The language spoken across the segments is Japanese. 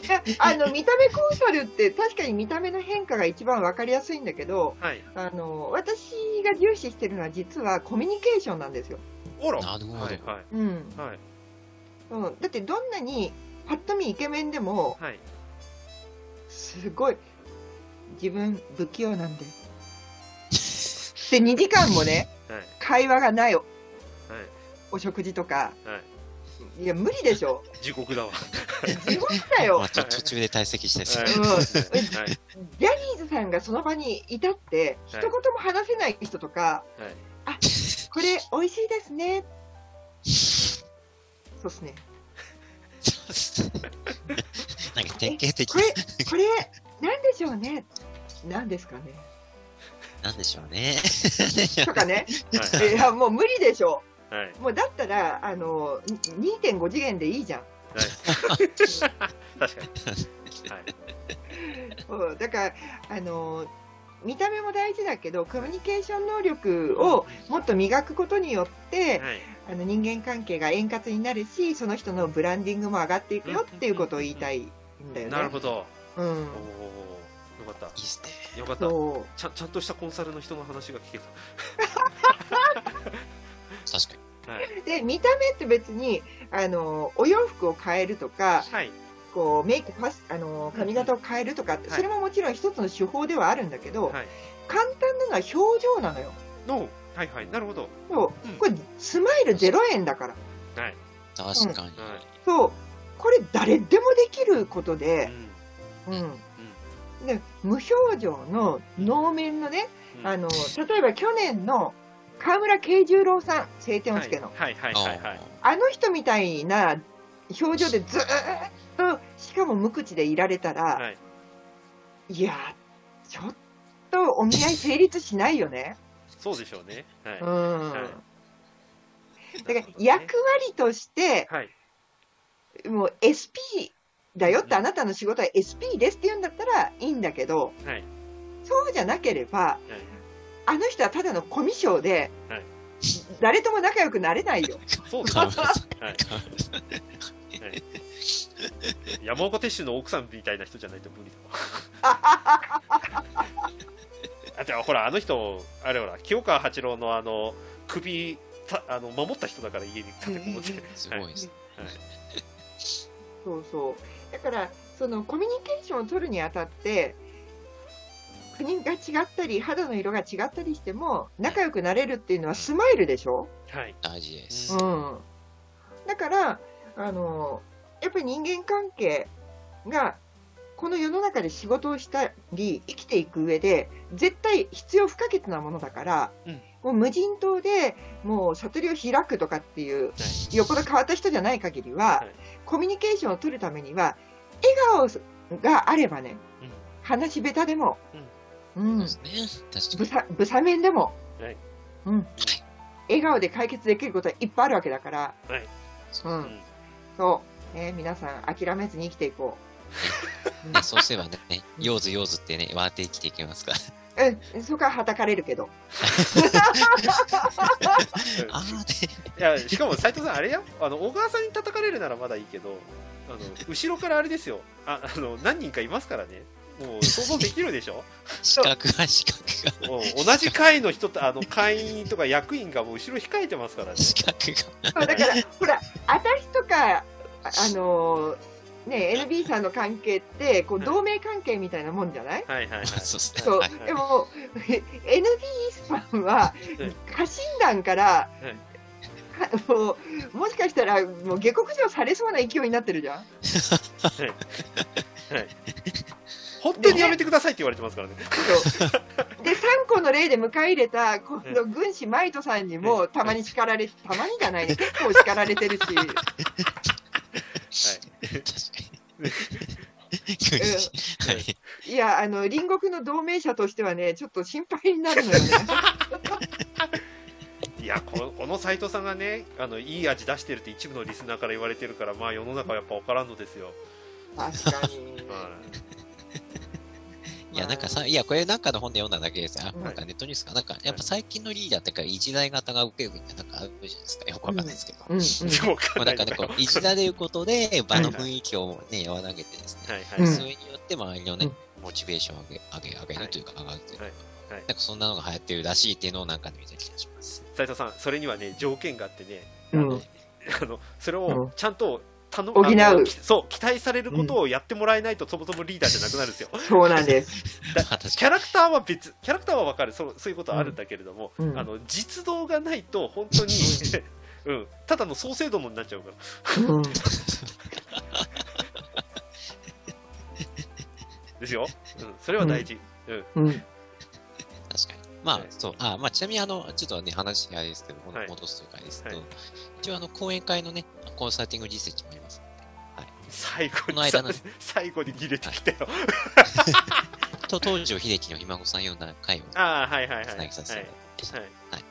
あの見た目コンサルって確かに見た目の変化が一番わかりやすいんだけど、はい。あの私が重視してるのは実はコミュニケーションなんですよ。あら。なるほどはいはいうん、はいうん、だってどんなにパッと見イケメンでもはい。すごい自分不器用なんで。で2時間もねはい会話がないおはいお食事とかはい。いや無理でしょ 地獄だわ。地獄だよ。まあ、ちょ途中で退席したりする。はい。うん。はい。ジャニーズさんがその場にいたって一言も話せない人とか、はい。あこれ美味しいですね。そうっすね。なんか典型的こ。れこれなんでしょうね？なんですかね？なんでしょうね。とかね。はい。いやもう無理でしょ。はい。もうだったらあの2.5次元でいいじゃん。はい。確かに。はい。うだからあの見た目も大事だけどコミュニケーション能力をもっと磨くことによって、はい。あの人間関係が円滑になるしその人のブランディングも上がってい。くよってい。うことを言い。たい。んだよね。なるほど。うんお。よかった。い。い。っすね。よかった。ちゃんちゃんとしたコンサルの人の話が聞けた確かに。で見た目って別にあのお洋服を変えるとかはい。こうメイクファスあの髪型を変えるとかって、はいそれももちろん一つの手法ではあるんだけど、はい。簡単なのは表情なのよ。の。はいはい。なるほど。そううんこれスマイル0円だから。はい。確かに。はい。そうこれ誰でもできることうで、ん。うんで無表情の能面のねうんあの例えば去年の河村慶十郎さん、晴天をつけの、はいはいはいはい。あの人みたいな表情でずーっと、しかも無口でいられたら、はい。い、やー、ちょっとお見合い成立しないよね。そうでしょうね。はい。うん。はいだから役割として、はい。もう SP だよって、あなたの仕事は SP ですって言うんだったらいいんだけど、はい。そうじゃなければ、いあの人はただのコミュ障で、はい。誰とも仲良くなれないよ。そうです河村さん。はい。はい。山岡鉄舟の奥さんみたい。な人じゃない。と無理だわ。あてほら、あの人、あれほら、清川八郎のあの、首、たあの守った人だから家に立てこもって。すごい。です。そうそう。だから、そのコミュニケーションを取るにあたって、国が違ったり、肌の色が違ったりしても、仲良くなれるっていうのはスマイルでしょ？はい。大事です。うん。だから、あの、やっぱり人間関係が、この世の中で仕事をしたり、生きていく上で、絶対必要不可欠なものだから、うん。もう無人島でもう悟りを開くとかっていう、よっぽど変わった人じゃない限りは、はい。コミュニケーションを取るためには、笑顔があればね、うん。話し下手でも、うん。そうですね。確かに。ぶさ、ぶさ面でも、はいうん、笑顔で解決できることはいっぱいあるわけだから、はい。う、うんん。そう、ね、皆さん諦めずに生きていこう。ね、そうすればね、用ず用ずってね、割って生きていけますから。うん、そこははたかれるけど。あ。いや、しかも斉藤さん、あれや、あの、小川さんに叩かれるならまだいいけど、あの、後ろからあれですよ。あ、あの、何人かいますからね。もう想像できるでしょ？資格が資格が。もう同じ会の人と、あの、会員とか役員がもう後ろ控えてますからね。資格が。だから、ほら、私とか、ああのーね、NB さんの関係って、こう、はい。同盟関係みたいなもんじゃない？はいはいはい。そうでも、NB さんはうん、家臣団から、かもうもしかしたら、もう下克上されそうな勢いになってるじゃん。本当にやめてくださいって言われてますからね。で、3個の例で迎え入れた、今度、軍師マイトさんにも、たまに叱られ、たまにじゃないね、結構叱られてるし、い。いや、あの、隣国の同盟者としてはね、ちょっと心配になるのよね。いやこの、この斎藤さんがね、あの、いい味出してるって一部のリスナーから言われてるから、まあ世の中はやっぱ分からんのですよ。確かに。はいや、なんかさ、いや、これなんかの本で読んだだけですあ、うん。なんかネットニュースか。なんか、やっぱ最近のリーダーってか、一代型が受けるみたいな、なんかあるじゃないですか。よくわかんないですけど。うんうん。なんかね、こう、一打でい。うことで、場の雰囲気をね、和らげてですね、はいはい。うん。それによって周りのねうん、モチベーションを上げ、上げ、上げるというか、上がるというか、なんかそんなのが流行ってるらしいっていうのをなんかで見た気がします。斉藤さん、それにはね、条件があってね、うん。あのそれをうん。ちゃんと頼補うそう、期待されることをやってもらえないと、そもそもリーダーじゃなくなるんですよ。そうなんです。だ確かにキャラクターは別、キャラクターはわかるそう、そういうことはあるんだけれども、うんあの実動がないと、本当に、うん、ただの創生度になっちゃうから。うん ですよ。うん、それは大事。うん。うん確かに。まあはい、そう、あ、まあ、ちなみにあの、ちょっとね、話あれですけど、はい戻すというかですけど、はい一応あの、講演会のね、コンサルティング実績もあります。最後にこの間のさ最後に入れてきたよ。と、東條秀樹のひ孫さん読んだ回をああ、はいはいはい。つなぎさせていただきました。はい。はい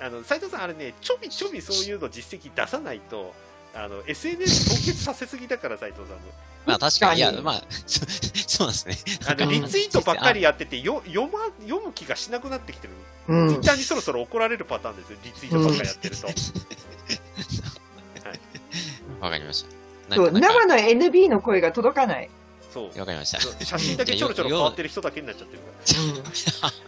うん。あの、斉藤さん、あれね、ちょびちょびそういうの実績出さないと、あの、SNS 凍結させすぎだから、斉藤さんも。まあ確かに、いや、まあ、そ そうなんですね。あの、なんかリツイートばっかりやってて、よ読ま、読む気がしなくなってきてる。うんツイッターにそろそろ怒られるパターンですよ、リツイートばっかりやってると。わかりました。そう生の NB の声が届かない。そう。わかりました。写真だけちょろちょろ変わってる人だけになっちゃってるか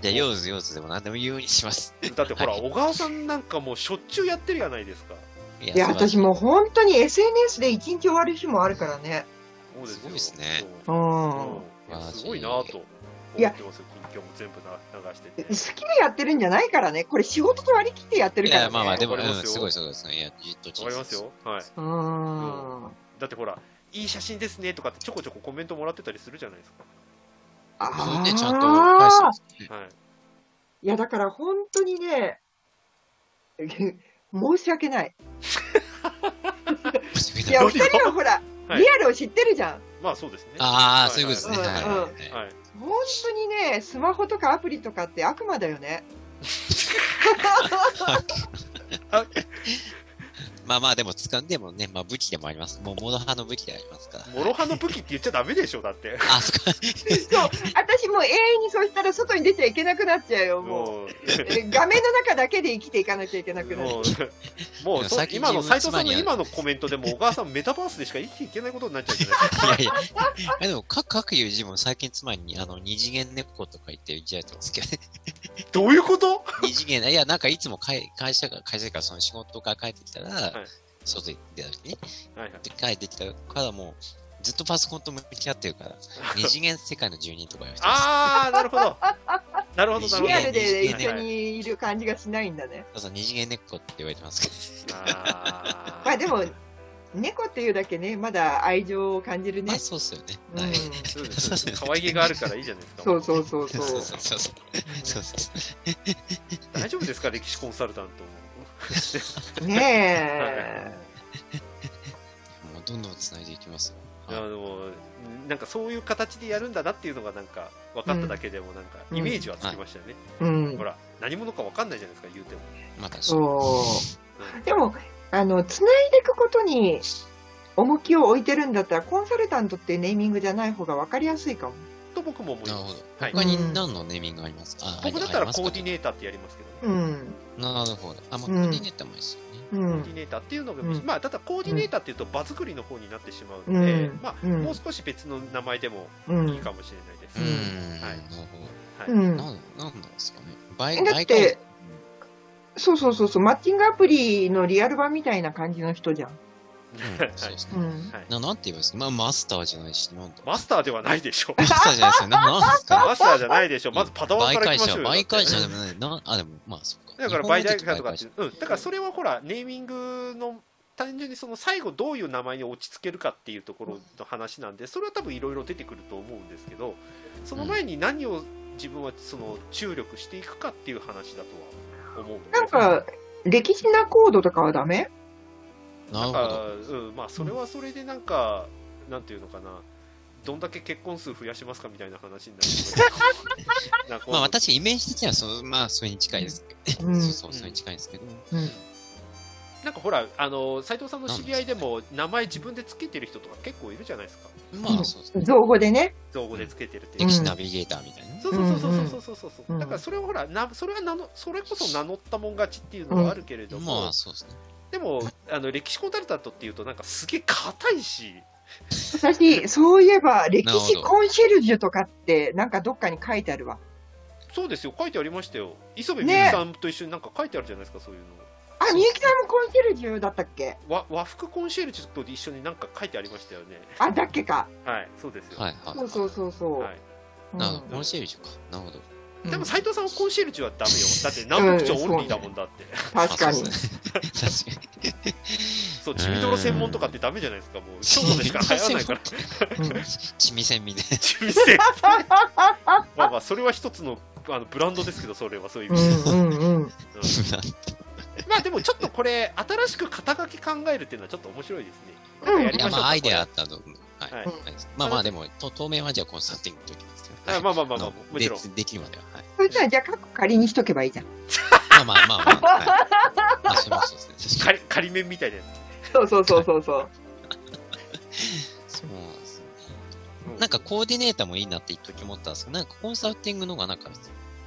じゃあ、ヨーズヨーズでも何でも言うようにします。ら。だってほら、はい小川さんなんかもうしょっちゅうやってるやないですか。いいや、私もう本当に SNS で一日終わる日もあるからね。そうですごいですねそううん。すごいなぁと思いやってますよ、近況も全部な流してて。好きでやってるんじゃないからね。これ仕事と割り切ってやってるからね。いや、まあまあ、でも、うん、すごいすごいですね。いや、じっとわかりますよ。はい。うん。だってほら、いい写真ですねとかってちょこちょこコメントもらってたりするじゃないですか。あね、ちゃんと返してあますね。はい。いや、だから本当にね、申し訳ない。いや、どう二人はほら、はいリアルを知ってるじゃん。まあそうですね。ああ、はいそういうことですね。うんはいはいはい。はい。本当にね、スマホとかアプリとかって悪魔だよね。あままあまあ、でも、掴んでもね、まあ武器でもあります。もう、モロハの武器でありますから。モロハの武器って言っちゃダメでしょ、だって。あ、そっか。そう、私もう永遠にそうしたら外に出ちゃいけなくなっちゃうよ、もう。もう、え画面の中だけで生きていかなきゃいけなくなる。もう、もうそ最近今の自分斉藤さんの今のコメントでも、小川さん、メタバースでしか生きていけないことになっちゃうじゃないですか。いやいや。あでも、各、各いう字も最近妻に、あの、二次元猫とか言って言っちゃうとですけどね。どういうこと？二次元、いや、なんかいつも会会社が、会社からその仕事から帰ってきたら、い外に出た時ね、はいはい。で帰ってきたからもう、ずっとパソコンと向き合ってるから、二次元世界の住人とか言われてます。あー、なるほど。なるほど、なるほど。リアルで一緒にいる感じがしないんだね。そうそう、二次元猫って言われてますけど。あまあでも、猫っていうだけね、まだ愛情を感じるねまあ、。そうっすよね。うんはそうです可愛げがあるからいいじゃないですか。そうそうそうそうそう。そうそうそう。そうそう大丈夫ですか、歴史コンサルタントも。ねもうどんどん繋いでいきますよ。いやでもなんかそういう形でやるんだなっていうのがなんか分かっただけでもなんかイメージはつきましたよね、え。うんほ。ら何者か分かんないじゃないですか言うても、まあ、確かに。そう。でも、あの、繋いでいくことに重きを置いてるんだったら、コンサルタントっていうネーミングじゃない方が分かりやすいかも。と僕も思いなるほどます、。はい、他に何のネーミングがありますか、あ僕だったらコーディネネーターってやりますけどね、うん。なるほど。あ、まあ、コうんーディネーターもいいですよね。うコーデん。ィネーターっていうのが、うんまあただコーディネーターっていうと場作りの方になってしまううので、ん。まあ、うんもう少し別の名前でもうんいいかもしれないです、うはいなるほど。なん、なんなんですかね？倍、だってそうそうそうそう、マッチングアプリのリアル版みたいな感じの人じゃん。うん、そうですね。うん。はいな、なんて言えばいいですか？まあ、マスターじゃないし、なんだ。マスターではないでしょマスターじゃないですよ。な、なんですかマスターじゃないでしょまずパダワンからいきましょうよ媒介者でもない。な、あ、でも、まあ、そうか。だからとかって媒介、うん、だからそれはほら、ネーミングの、単純にその最後どういう名前に落ち着けるかっていうところの話なんで、それは多分いろいろ出てくると思うんですけど、その前に何を自分はその注力していくかっていう話だとは思う。なんか、歴史なコードとかはダメ？なるほなんかど。うん、まあそれはそれでなんか、なんていうのかな、どんだけ結婚数増やしますかみたいな話になる まあ、私、イメージ的には、その、まあ、それに近いですけど、うん そうそう、それに近いんですけど、うん。なんかほらあの斎藤さんの知り合いでも名前自分で付けてる人とか結構いるじゃないですか。まあそうですね。造語でね。造語でつけてるっていう。歴史ナビゲーターみたいな。そうそうそうそうそうそうだからそれはほらなそれは名のそれこそ名乗ったもん勝ちっていうのはあるけれども。まあそうですね。でもあの歴史コンサルタントっていうとなんかすげえ硬いし。私そういえば歴史コンシェルジュとかってなんかどっかに書いてあるわ。そうですよ書いてありましたよ。磯部美さんと一緒になんか書いてあるじゃないですかそういうの。あ、みゆきさんもコンシェルジュだったっけ？の和和服コンシェルジュと一緒になんか書いてありましたよねあ、だっけか。はいそうですよ、はいはい。そうそうそうそう。はいうんなるほど。コンシェルジュか。なるほど。うんでも斉藤さんはコンシェルジュはダメよだって 南北朝オンリーだもんだって、確かにあ。そうですね確かに。そう中ドロ専門とかってダメじゃないですかもう京都でしか流行らないから チミセンみたいな。中世まあまあそれは一つのあのブランドですけどそれはそういう意味で、うんうんうん。うんまあでもちょっとこれ、新しく肩書き考えるっていうのはちょっと面白いですね。なんかやいや、りましょうかまあ、アイデアあこったと思う。はい。はいはいまあまあ、でも、と当面はじゃあコンサルティングときますよ。れあまあまあまあまあ、のもちろん。でできるまでは。はい。そしたら、じゃあ、カッコ仮にしとけばいいじゃん。まあまあまあまあ。はい。まあ、それもそうですね。確かに。仮仮面みたいなやそうそうそうそうそう。そうなんですね。つ。なんかコーディネーターもいいなって一時思ったんですけど、なんかコンサルティングの方がなんか、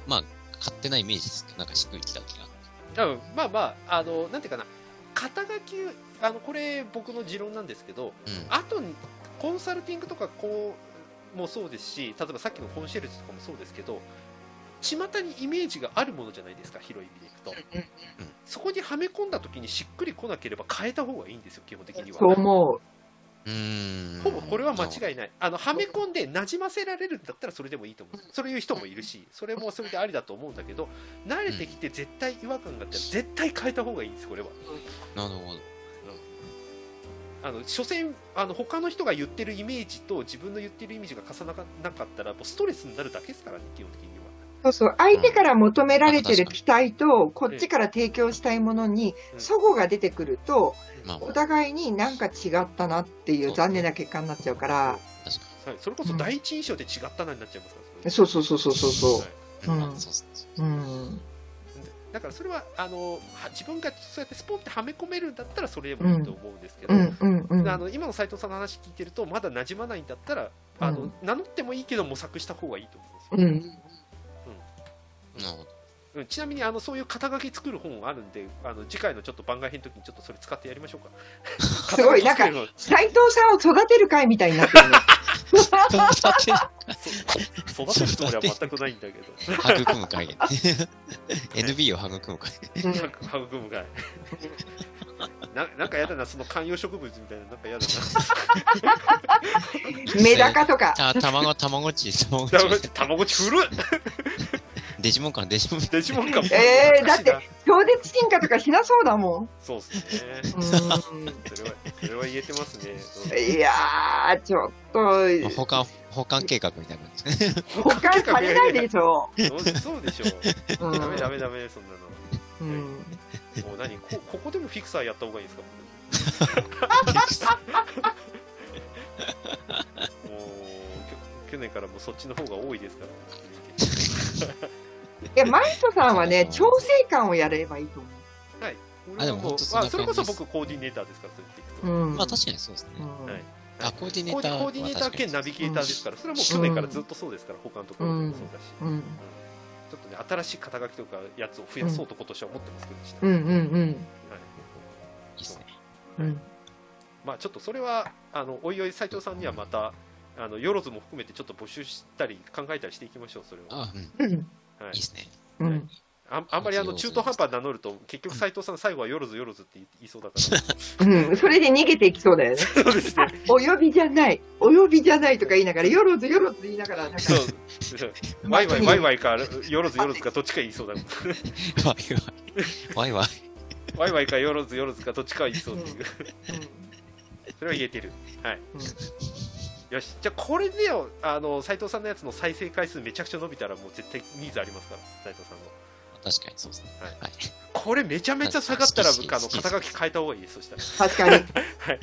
まあ、勝手なイメージですけど、なんかしっくりきた気が。うん、まあまあ、あの、なんていうかな、肩書き、あの、これ僕の持論なんですけど、うん。後にコンサルティングとかこうもそうですし、例えばさっきのコンシェルジュとかもそうですけど、巷にイメージがあるものじゃないですか、広い意味でいくと。そこにはめ込んだ時にしっくりこなければ変えた方がいいんですよ、基本的には。そう思う。ほぼこれは間違いない。あの、はめ込んで馴染ませられるんだったらそれでもいいと思う。そういう人もいるし、それもそれでありだと思うんだけど、慣れてきて絶対違和感があったら絶対変えた方がいいんです、これは。なるほど。あの、所詮、あの、他の人が言ってるイメージと自分の言ってるイメージが重ならなかったら、もうストレスになるだけですからね、基本的には。そうそう。相手から求められてる期待と、こっちから提供したいものに、うん。齟齬が出てくると、お、互いになんか違ったなっていう残念な結果になっちゃうから、それこそ第一印象で違ったなになっちゃいますか？ら、そうそうそうそうそうそはい。に。う。だからそれはあのは自分がそうやってスポンってはめ込めるんだったらそれでもいいと思うんですけど。あの今の斉藤さんの話聞いてるとまだ馴染まないんだったらあの、うん。名乗ってもいいけど模索した方がいいと思うんですよ、うん。なるほど。うんちなみにあのそういう肩書き作る本あるんであの次回のちょっと番外編の時にちょっとそれ使ってやりましょうか すごいなんか斎藤さんを育てる会みたいになってるね。育て作るのそ育てるつもりは全くないんだけど 育む会。NB を育む会。うん育むがいななんかやだなその観葉植物みたいななんかやだメダカとか。た、卵、卵っち、卵っなち。たまごっち古っデジモンか、デジモン。デジモンかえーおかしいな超絶進化とかしなそうだもん。そうっすねうそれはそれは言えてますねん。いやー、ちょっと、保管、保管計画みたいな感じ。保管されないでしょ。そうそうでしょうんダメダメダメそんなのうん。もう何？こここでもフィクサーやった方がいいですか？もう去年からもうそっちの方が多いですからいや、マイトさんはね、調整官をやればいいと思あでも本当そんなあそれこそ僕コーディネーターですからそう言っていくと、う。うん。まあ確かにそうですね。うんはいあ、コーディネコーター。コーディネーター兼ナビゲーターですから、それはもう去年からずっとそうですから、他のところでもそうだし、うん。ちょっとね、新しい肩書きとかやつを増やそうと今年は思ってますけど、うんうんうん。はいいいですね。うん。まあ、ちょっとそれは、あのおいおい斉藤さんにはまた、あのよろずも含めてちょっと募集したり考えたりしていきましょう、それは。あ、うん。うん。はいいいですね。うん。ああんまりあの中途半端に名乗ると、結局斉藤さん最後はよろずよろずって言いそうだから。うん。それで逃げていきそうだよね。そうですね。お呼びじゃない。お呼びじゃないとか言いながら、よろずよろず言いながら、なんか、そう。ワイワイワイワイか、よろずよろずかどっちか言いそうだもん。ワイワイ。ワイワイ。ワイワイかよろずよろずかどっちかは言いそうっていう。うんそれは言えてる。はい。うんよし。じゃあこれでよ、あの、斉藤さんのやつの再生回数めちゃくちゃ伸びたらもう絶対ニーズありますから、斉藤さんの。確かにそうですね。はいはい。これめちゃめちゃ下がったら、あの、肩書き変えた方がいいです、そしたら。確かに。はい。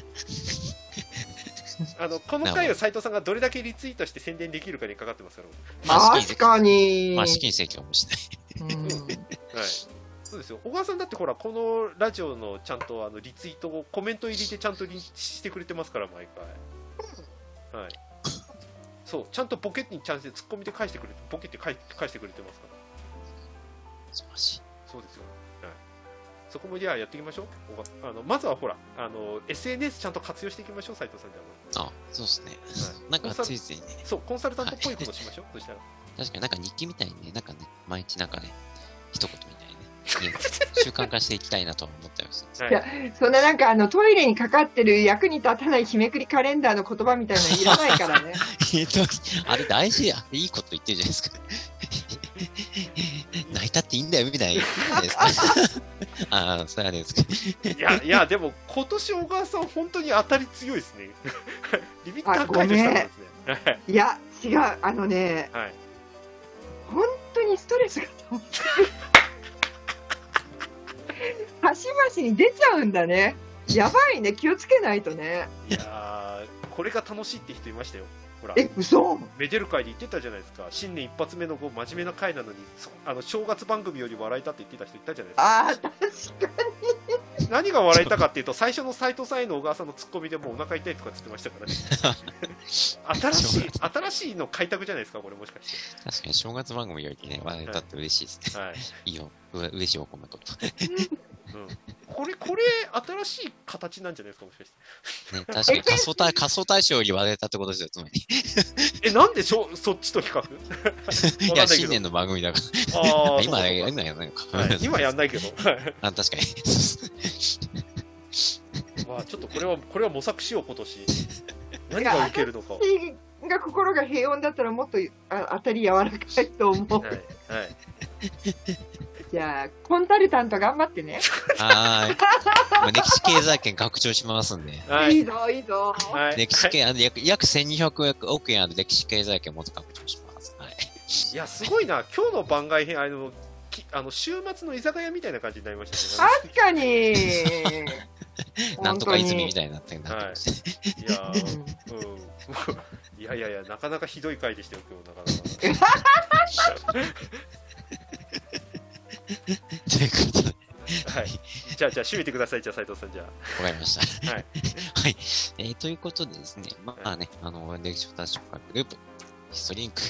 あの、この回を斉藤さんがどれだけリツイートして宣伝できるかにかかってますから。まあ、確かに。まあ、資金請求はもしない。うんはい。そうですよ小川さんだってほらこのラジオのちゃんとあのリツイートをコメント入れてちゃんとリしてくれてますから毎回はい。そうちゃんとボケにちゃんとツッコミで返してくれてボケって返返してくれてますから。素晴らしい。そうですよ、はい、そこもじゃあやっていきましょう。あのまずはほらあの SNS ちゃんと活用していきましょう斉藤さんじゃあ、そうですね。はい。なんかついついね、あそうコンサルタントっぽいことしましょう。そしたら。確かに。なんか日記みたいにね、なんかね、毎日なんかね、一言 習慣化していきたいなとは思ったりすいいやそんななんかあのトイレにかかってる役に立たない日めくりカレンダーの言葉みたいなのいらないからね。えっと、あれ大事や。いいこと言ってるじゃないですか。泣いたっていいんだよ、みたいな言ってるじゃないですか。ああ、それはあれですけど。いやいやでも今年小川さん本当に当たり強いですねリミッター解除したんですねはいいや違うあのねはい本当にストレスが溜まってる端々に出ちゃうんだね。やばいね。気をつけないとね。いやーこれが楽しいって人いましたよ。ほら。え嘘？めでる会で言ってたじゃないですか。新年一発目のこう真面目な会なのにそあの正月番組より笑えたって言ってた人いたじゃないですか。ああ確か何が笑えたかっていうと最初の斎藤さんへの小川さんのツッコミでもうお腹痛いとかって言ってましたからね。新しい新しいの開拓じゃないですかこれもしかし確かに正月番組よりね、笑えたって嬉しいですね。てはい、いいよ。う嬉しいおコメント。うん、これこれ新しい形なんじゃないですかもしかして。ね、確かに仮想対、仮想対象より笑えたってことですよ、つまり。えなんでしょそっちと比較？いや、新年の番組だかあら。ー 今、やらない今やんないけど、はい。あ、確かに。まあちょっとこれはこれは模索しよう今年。何が受けるのか。が心が平穏だったらもっとあ当たり柔らかいと思う。はいはいじゃあコンサルタント頑張ってね。はーい。まあ歴史経済圏拡張しますんで。はいいぞいいぞ。はい歴史系、あの約約1200億円ある歴史経済圏もっと拡張します。はい。いやすごいな今日の番外編あのきあの週末の居酒屋みたいな感じになりましたね確かに。なんとか泉みいたいになってなってましたね。いやーうんいやいやいやなかなかひどい回でしたよ今日なかなか ということで、はいじゃあじゃあ締めてくださいじゃあ斉藤さんじゃわかりました。はい。はい。えー、ということでですね、まあね、あの、歴史私かグループ、ヒストリンク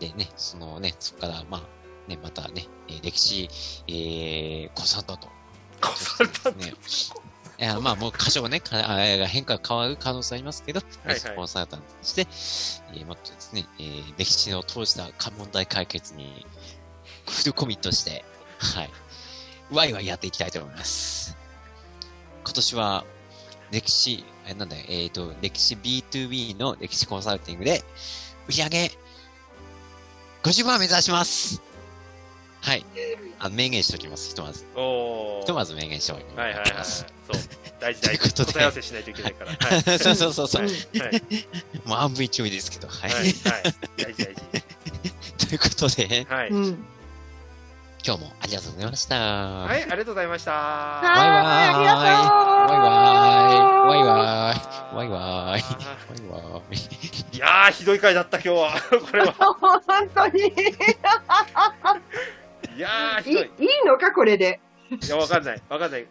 でね、そのね、そこから、まあ、ね、またね、えー歴史、えー、コンサルタント。あコンサルタントね。いや、まあ、もう箇所がね、かあ変化変わる可能性ありますけど、はいコンサルタントとして、えー、もっとですね、えー、歴史の通した問題解決にフルコミットして、はい。ワイワイやっていきたいと思います。今年は、歴史、えなんだよ、えっ、と、歴史 B2B の歴史コンサルティングで、売り上げ、50万目指します。はい。あの、明言しておきます、ひとまず。おひとまず明言しておきます。はいはいはいはい。そう。大事大 ということで。事答え合わせしないといけないから。はい。そうそうそうそう。はい。はいもう半分一応ですけど、はい。はい。はい。大事大事。ということで、はい。うん。今日もありがとうございました。はいありがとうございましたはバイバイ。ありがとうバイバイ。バイバイ。バイバイ。あバイバイ。ーいやーひどい回だった今日はこれは本当に。いいやーひいどいいいのかこれで。いやわかんないわかんない